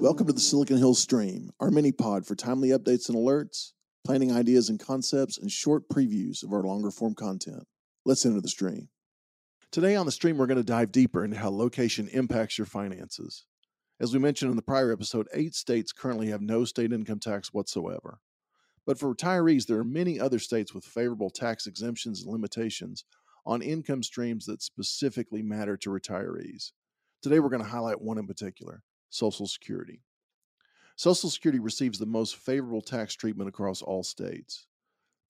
Welcome to the Silicon Hills Stream, our mini pod for timely updates and alerts, planning ideas and concepts, and short previews of our longer form content. Let's enter the stream. Today on the stream, we're going to dive deeper into how location impacts your finances. As we mentioned in the prior episode, eight states currently have no state income tax whatsoever. But for retirees, there are many other states with favorable tax exemptions and limitations on income streams that specifically matter to retirees. Today, we're going to highlight one in particular Social Security. Social Security receives the most favorable tax treatment across all states.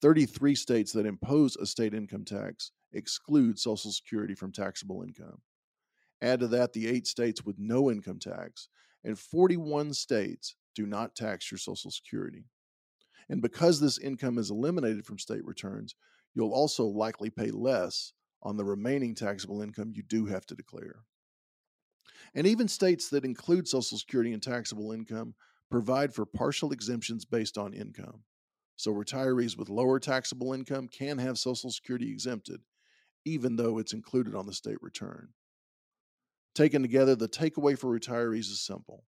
33 states that impose a state income tax exclude Social Security from taxable income. Add to that the eight states with no income tax, and 41 states do not tax your Social Security. And because this income is eliminated from state returns, you'll also likely pay less on the remaining taxable income you do have to declare. And even states that include Social Security and taxable income provide for partial exemptions based on income. So retirees with lower taxable income can have Social Security exempted, even though it's included on the state return. Taken together, the takeaway for retirees is simple.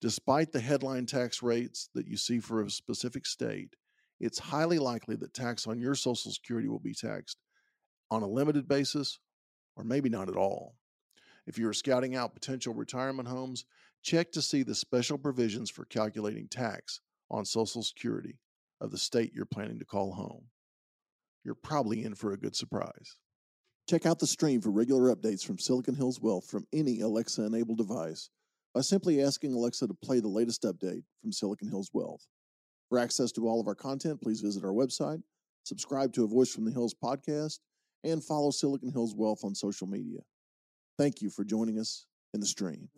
Despite the headline tax rates that you see for a specific state, it's highly likely that tax on your Social Security will be taxed on a limited basis or maybe not at all. If you're scouting out potential retirement homes, check to see the special provisions for calculating tax on Social Security of the state you're planning to call home. You're probably in for a good surprise. Check out the stream for regular updates from Silicon Hills Wealth from any Alexa enabled device by simply asking Alexa to play the latest update from Silicon Hills Wealth. For access to all of our content, please visit our website, subscribe to a Voice from the Hills podcast, and follow Silicon Hills Wealth on social media. Thank you for joining us in the stream.